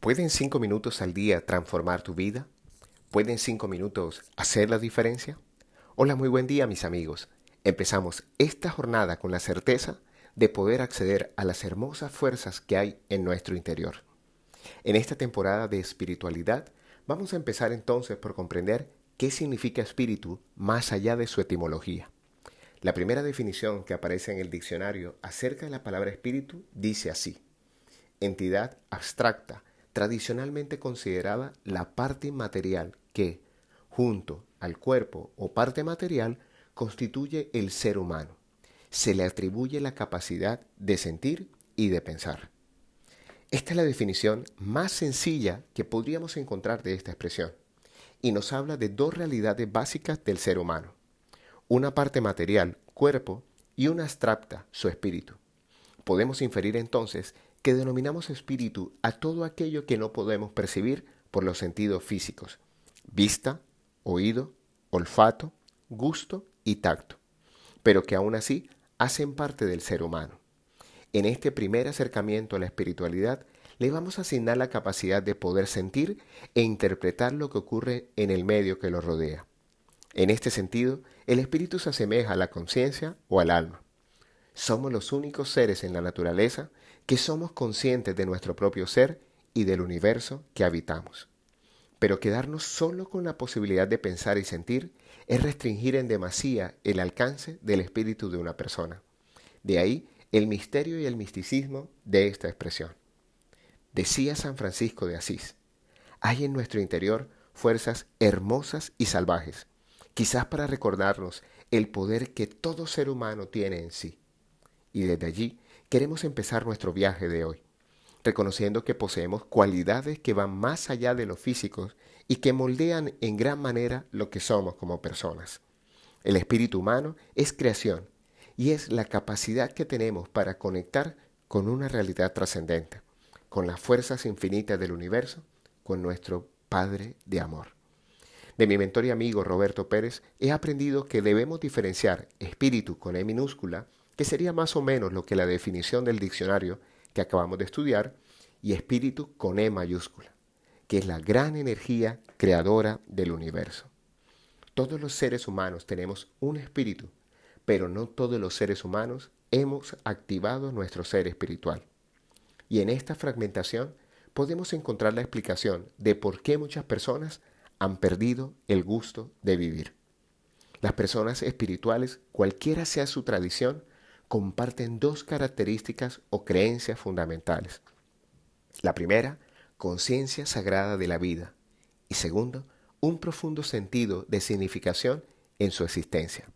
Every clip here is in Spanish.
¿Pueden cinco minutos al día transformar tu vida? ¿Pueden cinco minutos hacer la diferencia? Hola, muy buen día mis amigos. Empezamos esta jornada con la certeza de poder acceder a las hermosas fuerzas que hay en nuestro interior. En esta temporada de espiritualidad vamos a empezar entonces por comprender qué significa espíritu más allá de su etimología. La primera definición que aparece en el diccionario acerca de la palabra espíritu dice así, entidad abstracta, tradicionalmente considerada la parte inmaterial que, junto al cuerpo o parte material, constituye el ser humano. Se le atribuye la capacidad de sentir y de pensar. Esta es la definición más sencilla que podríamos encontrar de esta expresión, y nos habla de dos realidades básicas del ser humano. Una parte material, cuerpo, y una abstracta, su espíritu. Podemos inferir entonces que denominamos espíritu a todo aquello que no podemos percibir por los sentidos físicos, vista, oído, olfato, gusto y tacto, pero que aún así hacen parte del ser humano. En este primer acercamiento a la espiritualidad, le vamos a asignar la capacidad de poder sentir e interpretar lo que ocurre en el medio que lo rodea. En este sentido, el espíritu se asemeja a la conciencia o al alma. Somos los únicos seres en la naturaleza que somos conscientes de nuestro propio ser y del universo que habitamos. Pero quedarnos solo con la posibilidad de pensar y sentir es restringir en demasía el alcance del espíritu de una persona. De ahí el misterio y el misticismo de esta expresión. Decía San Francisco de Asís, hay en nuestro interior fuerzas hermosas y salvajes, quizás para recordarnos el poder que todo ser humano tiene en sí. Y desde allí queremos empezar nuestro viaje de hoy, reconociendo que poseemos cualidades que van más allá de los físicos y que moldean en gran manera lo que somos como personas. El espíritu humano es creación y es la capacidad que tenemos para conectar con una realidad trascendente, con las fuerzas infinitas del universo, con nuestro Padre de Amor. De mi mentor y amigo Roberto Pérez he aprendido que debemos diferenciar espíritu con E minúscula que sería más o menos lo que la definición del diccionario que acabamos de estudiar, y espíritu con E mayúscula, que es la gran energía creadora del universo. Todos los seres humanos tenemos un espíritu, pero no todos los seres humanos hemos activado nuestro ser espiritual. Y en esta fragmentación podemos encontrar la explicación de por qué muchas personas han perdido el gusto de vivir. Las personas espirituales, cualquiera sea su tradición, comparten dos características o creencias fundamentales. La primera, conciencia sagrada de la vida. Y segundo, un profundo sentido de significación en su existencia.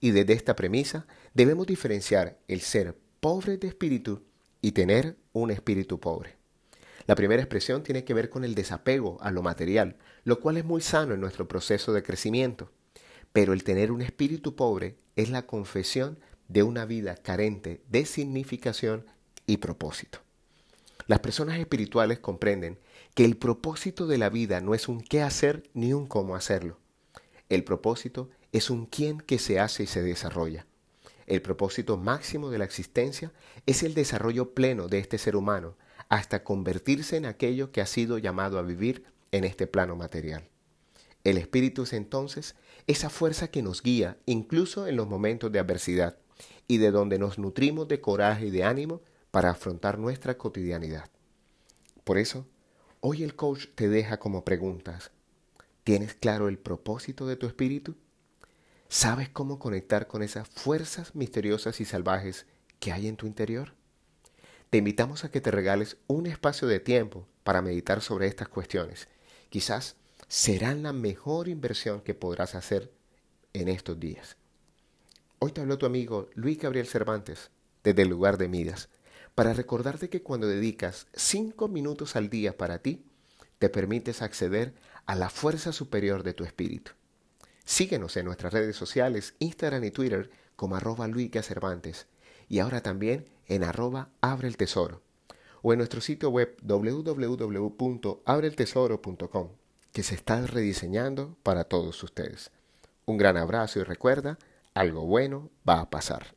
Y desde esta premisa debemos diferenciar el ser pobre de espíritu y tener un espíritu pobre. La primera expresión tiene que ver con el desapego a lo material, lo cual es muy sano en nuestro proceso de crecimiento. Pero el tener un espíritu pobre es la confesión de una vida carente de significación y propósito. Las personas espirituales comprenden que el propósito de la vida no es un qué hacer ni un cómo hacerlo. El propósito es un quién que se hace y se desarrolla. El propósito máximo de la existencia es el desarrollo pleno de este ser humano hasta convertirse en aquello que ha sido llamado a vivir en este plano material. El espíritu es entonces esa fuerza que nos guía incluso en los momentos de adversidad y de donde nos nutrimos de coraje y de ánimo para afrontar nuestra cotidianidad. Por eso, hoy el coach te deja como preguntas. ¿Tienes claro el propósito de tu espíritu? ¿Sabes cómo conectar con esas fuerzas misteriosas y salvajes que hay en tu interior? Te invitamos a que te regales un espacio de tiempo para meditar sobre estas cuestiones. Quizás serán la mejor inversión que podrás hacer en estos días. Hoy te habló tu amigo Luis Gabriel Cervantes desde el lugar de Midas para recordarte que cuando dedicas cinco minutos al día para ti, te permites acceder a la fuerza superior de tu espíritu. Síguenos en nuestras redes sociales, Instagram y Twitter como arroba Cervantes y ahora también en arroba Abre el Tesoro o en nuestro sitio web www.abreltesoro.com que se está rediseñando para todos ustedes. Un gran abrazo y recuerda, algo bueno va a pasar.